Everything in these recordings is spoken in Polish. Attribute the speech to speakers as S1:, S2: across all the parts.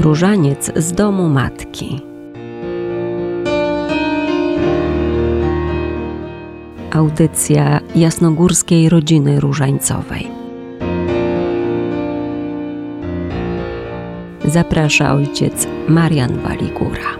S1: Różaniec z domu matki. Audycja jasnogórskiej rodziny różańcowej. Zaprasza ojciec Marian Waligura.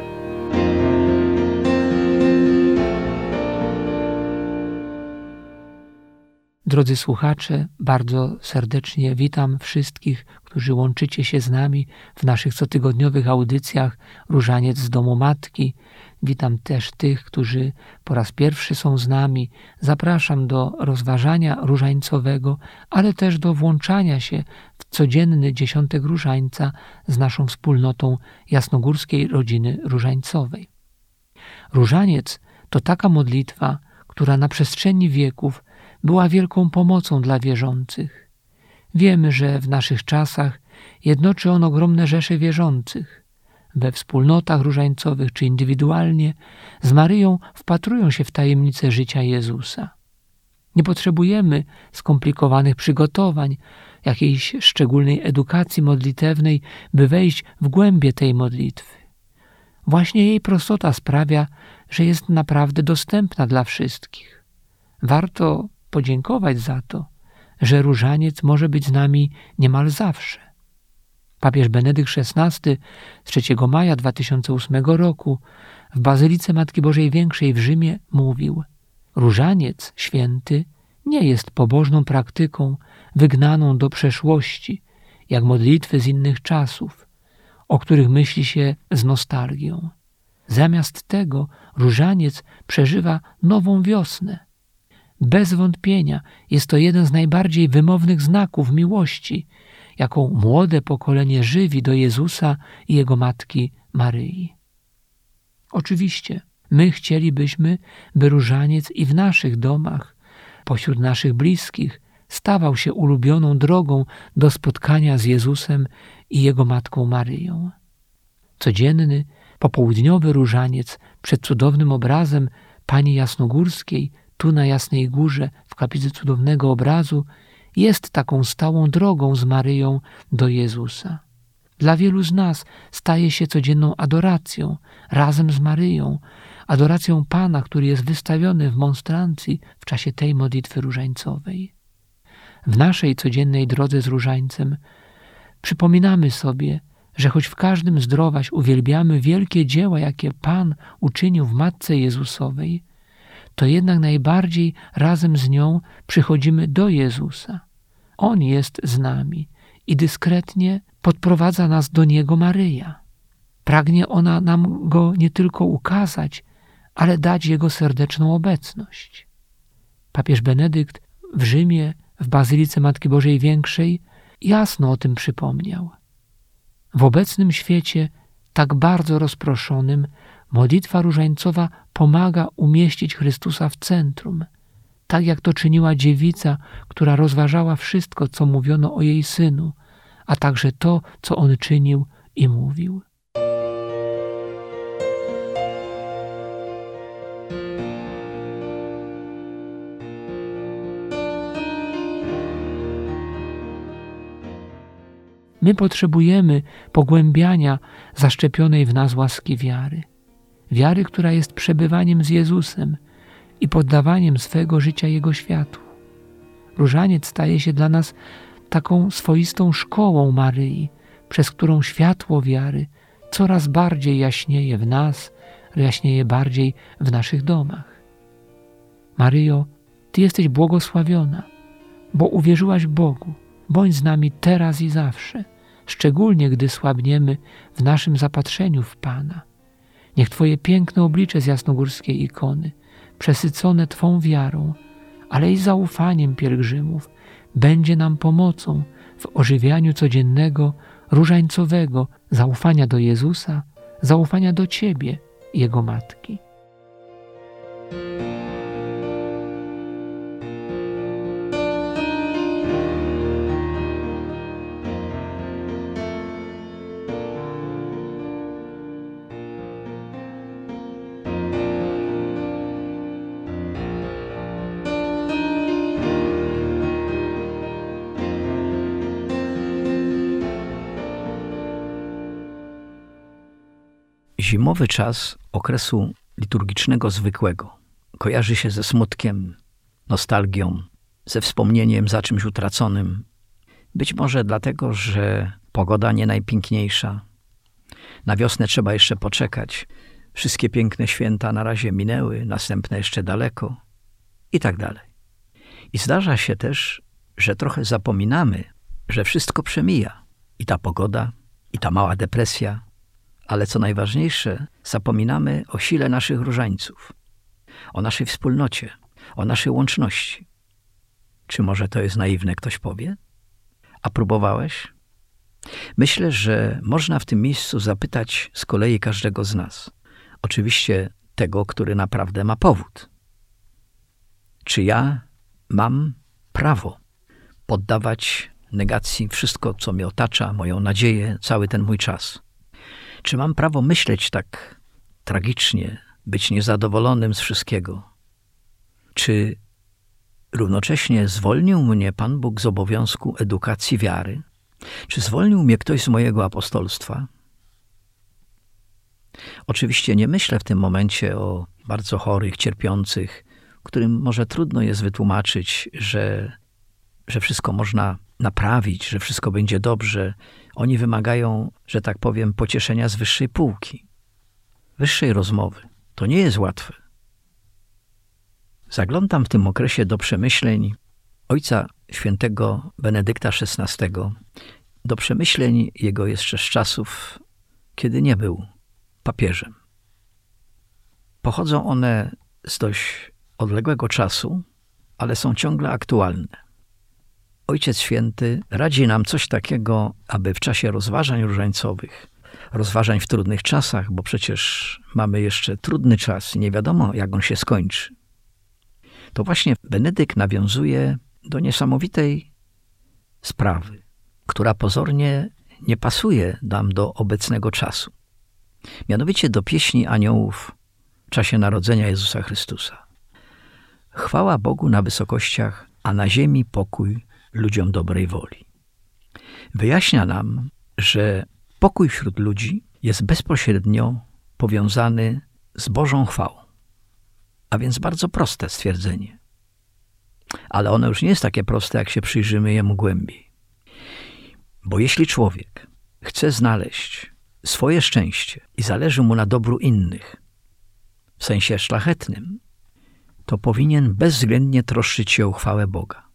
S2: Drodzy słuchacze, bardzo serdecznie witam wszystkich, którzy łączycie się z nami w naszych cotygodniowych audycjach Różaniec z Domu Matki. Witam też tych, którzy po raz pierwszy są z nami. Zapraszam do rozważania różańcowego, ale też do włączania się w codzienny dziesiątek różańca z naszą wspólnotą jasnogórskiej rodziny różańcowej. Różaniec to taka modlitwa, która na przestrzeni wieków była wielką pomocą dla wierzących. Wiemy, że w naszych czasach jednoczy on ogromne rzesze wierzących. We wspólnotach różańcowych czy indywidualnie z Maryją wpatrują się w tajemnice życia Jezusa. Nie potrzebujemy skomplikowanych przygotowań, jakiejś szczególnej edukacji modlitewnej, by wejść w głębie tej modlitwy. Właśnie jej prostota sprawia, że jest naprawdę dostępna dla wszystkich. Warto podziękować za to, że różaniec może być z nami niemal zawsze. Papież Benedykt XVI z 3 maja 2008 roku w Bazylice Matki Bożej Większej w Rzymie mówił: Różaniec święty nie jest pobożną praktyką wygnaną do przeszłości, jak modlitwy z innych czasów, o których myśli się z nostalgią. Zamiast tego różaniec przeżywa nową wiosnę bez wątpienia jest to jeden z najbardziej wymownych znaków miłości, jaką młode pokolenie żywi do Jezusa i Jego matki Maryi. Oczywiście, my chcielibyśmy, by różaniec i w naszych domach, pośród naszych bliskich, stawał się ulubioną drogą do spotkania z Jezusem i Jego matką Maryją. Codzienny, popołudniowy różaniec przed cudownym obrazem Pani Jasnogórskiej tu na Jasnej Górze, w kaplicy cudownego obrazu, jest taką stałą drogą z Maryją do Jezusa. Dla wielu z nas staje się codzienną adoracją razem z Maryją, adoracją Pana, który jest wystawiony w monstrancji w czasie tej modlitwy różańcowej. W naszej codziennej drodze z różańcem przypominamy sobie, że choć w każdym zdrowaś uwielbiamy wielkie dzieła, jakie Pan uczynił w Matce Jezusowej, to jednak najbardziej razem z nią przychodzimy do Jezusa. On jest z nami i dyskretnie podprowadza nas do Niego Maryja. Pragnie ona nam Go nie tylko ukazać, ale dać Jego serdeczną obecność. Papież Benedykt w Rzymie, w Bazylice Matki Bożej Większej, jasno o tym przypomniał. W obecnym świecie, tak bardzo rozproszonym, Modlitwa różańcowa pomaga umieścić Chrystusa w centrum, tak jak to czyniła dziewica, która rozważała wszystko, co mówiono o jej synu, a także to, co on czynił i mówił. My potrzebujemy pogłębiania zaszczepionej w nas łaski wiary wiary, która jest przebywaniem z Jezusem i poddawaniem swego życia Jego światłu. Różaniec staje się dla nas taką swoistą szkołą Maryi, przez którą światło wiary coraz bardziej jaśnieje w nas, jaśnieje bardziej w naszych domach. Maryjo, Ty jesteś błogosławiona, bo uwierzyłaś Bogu. Bądź z nami teraz i zawsze, szczególnie gdy słabniemy w naszym zapatrzeniu w Pana. Niech Twoje piękne oblicze z jasnogórskiej ikony, przesycone Twą wiarą, ale i zaufaniem pielgrzymów, będzie nam pomocą w ożywianiu codziennego, różańcowego zaufania do Jezusa, zaufania do Ciebie, Jego Matki.
S3: Zimowy czas okresu liturgicznego zwykłego kojarzy się ze smutkiem, nostalgią, ze wspomnieniem za czymś utraconym. Być może dlatego, że pogoda nie najpiękniejsza. Na wiosnę trzeba jeszcze poczekać. Wszystkie piękne święta na razie minęły, następne jeszcze daleko i tak dalej. I zdarza się też, że trochę zapominamy, że wszystko przemija. I ta pogoda, i ta mała depresja, ale co najważniejsze, zapominamy o sile naszych różańców, o naszej wspólnocie, o naszej łączności. Czy może to jest naiwne, ktoś powie? A próbowałeś? Myślę, że można w tym miejscu zapytać z kolei każdego z nas. Oczywiście tego, który naprawdę ma powód. Czy ja mam prawo poddawać negacji wszystko, co mnie otacza, moją nadzieję, cały ten mój czas? Czy mam prawo myśleć tak tragicznie, być niezadowolonym z wszystkiego? Czy równocześnie zwolnił mnie Pan Bóg z obowiązku edukacji wiary? Czy zwolnił mnie ktoś z mojego apostolstwa? Oczywiście nie myślę w tym momencie o bardzo chorych, cierpiących, którym może trudno jest wytłumaczyć, że, że wszystko można naprawić, że wszystko będzie dobrze. Oni wymagają, że tak powiem, pocieszenia z wyższej półki, wyższej rozmowy. To nie jest łatwe. Zaglądam w tym okresie do przemyśleń ojca świętego Benedykta XVI, do przemyśleń jego jeszcze z czasów, kiedy nie był papieżem. Pochodzą one z dość odległego czasu, ale są ciągle aktualne. Ojciec Święty radzi nam coś takiego, aby w czasie rozważań różańcowych, rozważań w trudnych czasach, bo przecież mamy jeszcze trudny czas i nie wiadomo, jak on się skończy. To właśnie Benedykt nawiązuje do niesamowitej sprawy, która pozornie nie pasuje nam do obecnego czasu. Mianowicie do pieśni aniołów w czasie narodzenia Jezusa Chrystusa. Chwała Bogu na wysokościach, a na ziemi pokój ludziom dobrej woli. Wyjaśnia nam, że pokój wśród ludzi jest bezpośrednio powiązany z Bożą chwałą. A więc bardzo proste stwierdzenie. Ale ono już nie jest takie proste, jak się przyjrzymy jemu głębiej. Bo jeśli człowiek chce znaleźć swoje szczęście i zależy mu na dobru innych, w sensie szlachetnym, to powinien bezwzględnie troszczyć się o chwałę Boga.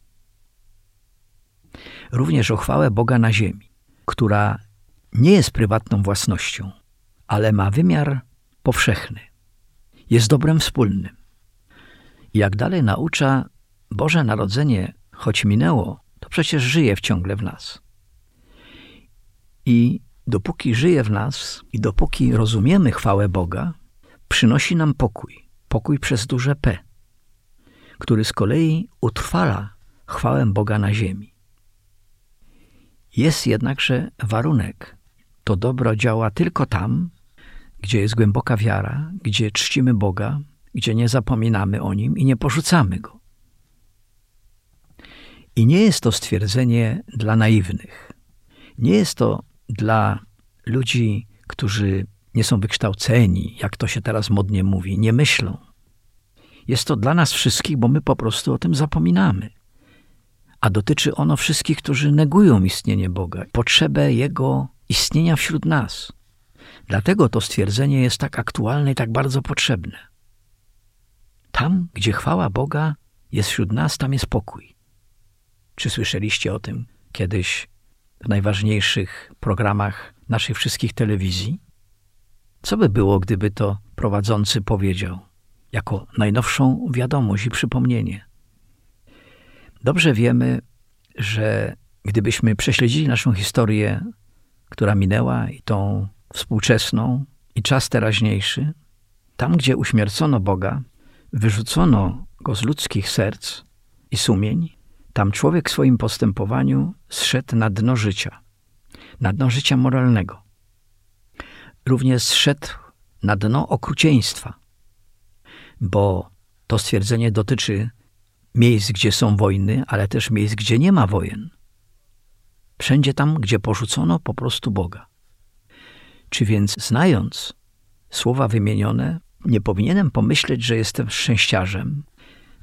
S3: Również o chwałę Boga na ziemi, która nie jest prywatną własnością, ale ma wymiar powszechny. Jest dobrem wspólnym. Jak dalej naucza, Boże Narodzenie, choć minęło, to przecież żyje ciągle w nas. I dopóki żyje w nas i dopóki rozumiemy chwałę Boga, przynosi nam pokój. Pokój przez duże P, który z kolei utrwala chwałę Boga na ziemi. Jest jednakże warunek. To dobro działa tylko tam, gdzie jest głęboka wiara, gdzie czcimy Boga, gdzie nie zapominamy o Nim i nie porzucamy Go. I nie jest to stwierdzenie dla naiwnych. Nie jest to dla ludzi, którzy nie są wykształceni, jak to się teraz modnie mówi, nie myślą. Jest to dla nas wszystkich, bo my po prostu o tym zapominamy. A dotyczy ono wszystkich, którzy negują istnienie Boga, potrzebę Jego istnienia wśród nas. Dlatego to stwierdzenie jest tak aktualne i tak bardzo potrzebne. Tam, gdzie chwała Boga jest wśród nas, tam jest pokój. Czy słyszeliście o tym kiedyś w najważniejszych programach naszych wszystkich telewizji? Co by było, gdyby to prowadzący powiedział jako najnowszą wiadomość i przypomnienie? Dobrze wiemy, że gdybyśmy prześledzili naszą historię, która minęła, i tą współczesną, i czas teraźniejszy, tam, gdzie uśmiercono Boga, wyrzucono go z ludzkich serc i sumień, tam człowiek w swoim postępowaniu zszedł na dno życia, na dno życia moralnego. Również zszedł na dno okrucieństwa, bo to stwierdzenie dotyczy miejsc, gdzie są wojny, ale też miejsc, gdzie nie ma wojen. Wszędzie tam, gdzie porzucono po prostu Boga. Czy więc znając słowa wymienione, nie powinienem pomyśleć, że jestem szczęściarzem,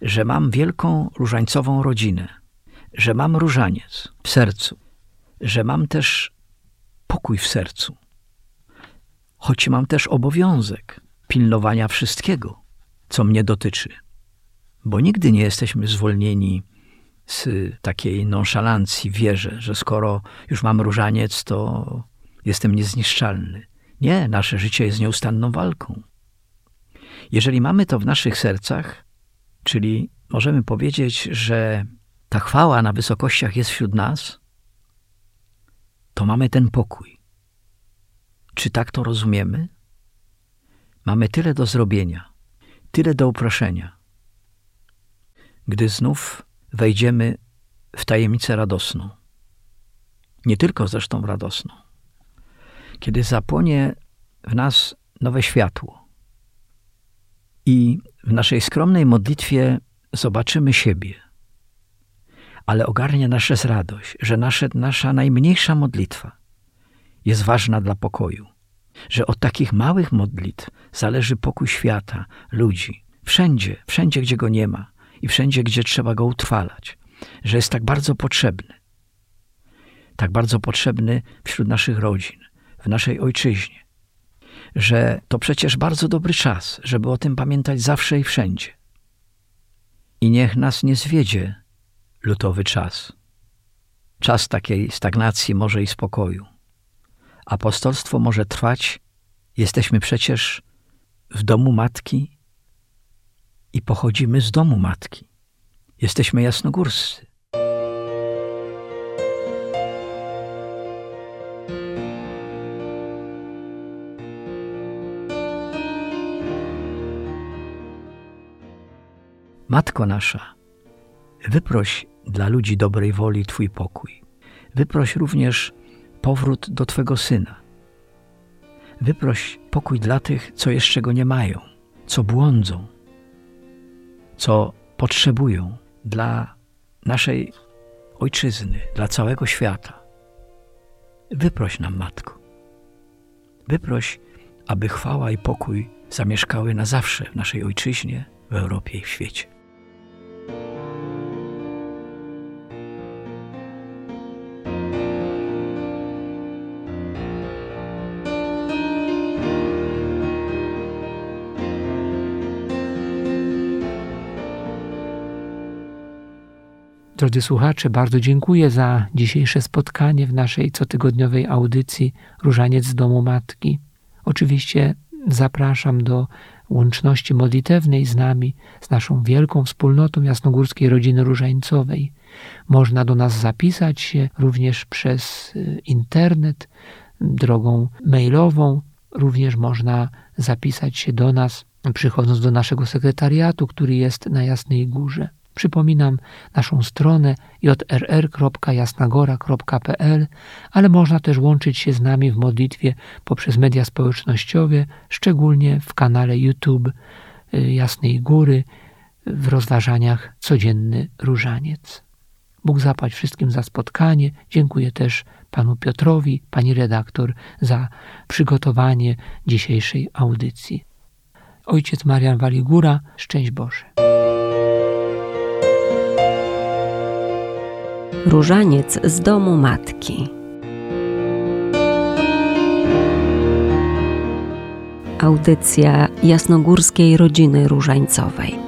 S3: że mam wielką różańcową rodzinę, że mam różaniec w sercu, że mam też pokój w sercu, choć mam też obowiązek pilnowania wszystkiego, co mnie dotyczy, bo nigdy nie jesteśmy zwolnieni z takiej nonszalancji wierze, że skoro już mam różaniec, to jestem niezniszczalny. Nie, nasze życie jest nieustanną walką. Jeżeli mamy to w naszych sercach, czyli możemy powiedzieć, że ta chwała na wysokościach jest wśród nas, to mamy ten pokój. Czy tak to rozumiemy? Mamy tyle do zrobienia, tyle do uproszenia. Gdy znów wejdziemy w tajemnicę radosną, nie tylko zresztą radosną, kiedy zapłonie w nas nowe światło i w naszej skromnej modlitwie zobaczymy siebie, ale ogarnia nas radość, że nasze, nasza najmniejsza modlitwa jest ważna dla pokoju, że od takich małych modlitw zależy pokój świata, ludzi, wszędzie, wszędzie, gdzie go nie ma i wszędzie, gdzie trzeba go utrwalać, że jest tak bardzo potrzebny, tak bardzo potrzebny wśród naszych rodzin, w naszej ojczyźnie, że to przecież bardzo dobry czas, żeby o tym pamiętać zawsze i wszędzie. I niech nas nie zwiedzie lutowy czas, czas takiej stagnacji, może i spokoju. Apostolstwo może trwać, jesteśmy przecież w domu matki i pochodzimy z domu matki. Jesteśmy jasnogórscy. Matko nasza, wyproś dla ludzi dobrej woli Twój pokój. Wyproś również powrót do Twego Syna. Wyproś pokój dla tych, co jeszcze go nie mają, co błądzą, co potrzebują dla naszej ojczyzny, dla całego świata. Wyproś nam, Matko. Wyproś, aby chwała i pokój zamieszkały na zawsze w naszej ojczyźnie, w Europie i w świecie.
S2: Drodzy słuchacze, bardzo dziękuję za dzisiejsze spotkanie w naszej cotygodniowej audycji Różaniec z Domu Matki. Oczywiście zapraszam do łączności modlitewnej z nami, z naszą wielką wspólnotą jasnogórskiej rodziny różańcowej. Można do nas zapisać się również przez y, internet, drogą mailową. Również można zapisać się do nas, przychodząc do naszego sekretariatu, który jest na Jasnej Górze. Przypominam naszą stronę jrr.jasnagora.pl, ale można też łączyć się z nami w modlitwie poprzez media społecznościowe, szczególnie w kanale YouTube y, Jasnej Góry w rozważaniach Codzienny Różaniec. Bóg zapłać wszystkim za spotkanie. Dziękuję też panu Piotrowi, pani redaktor za przygotowanie dzisiejszej audycji. Ojciec Marian Waligura, szczęść Boże.
S1: Różaniec z domu matki. Audycja jasnogórskiej rodziny różańcowej.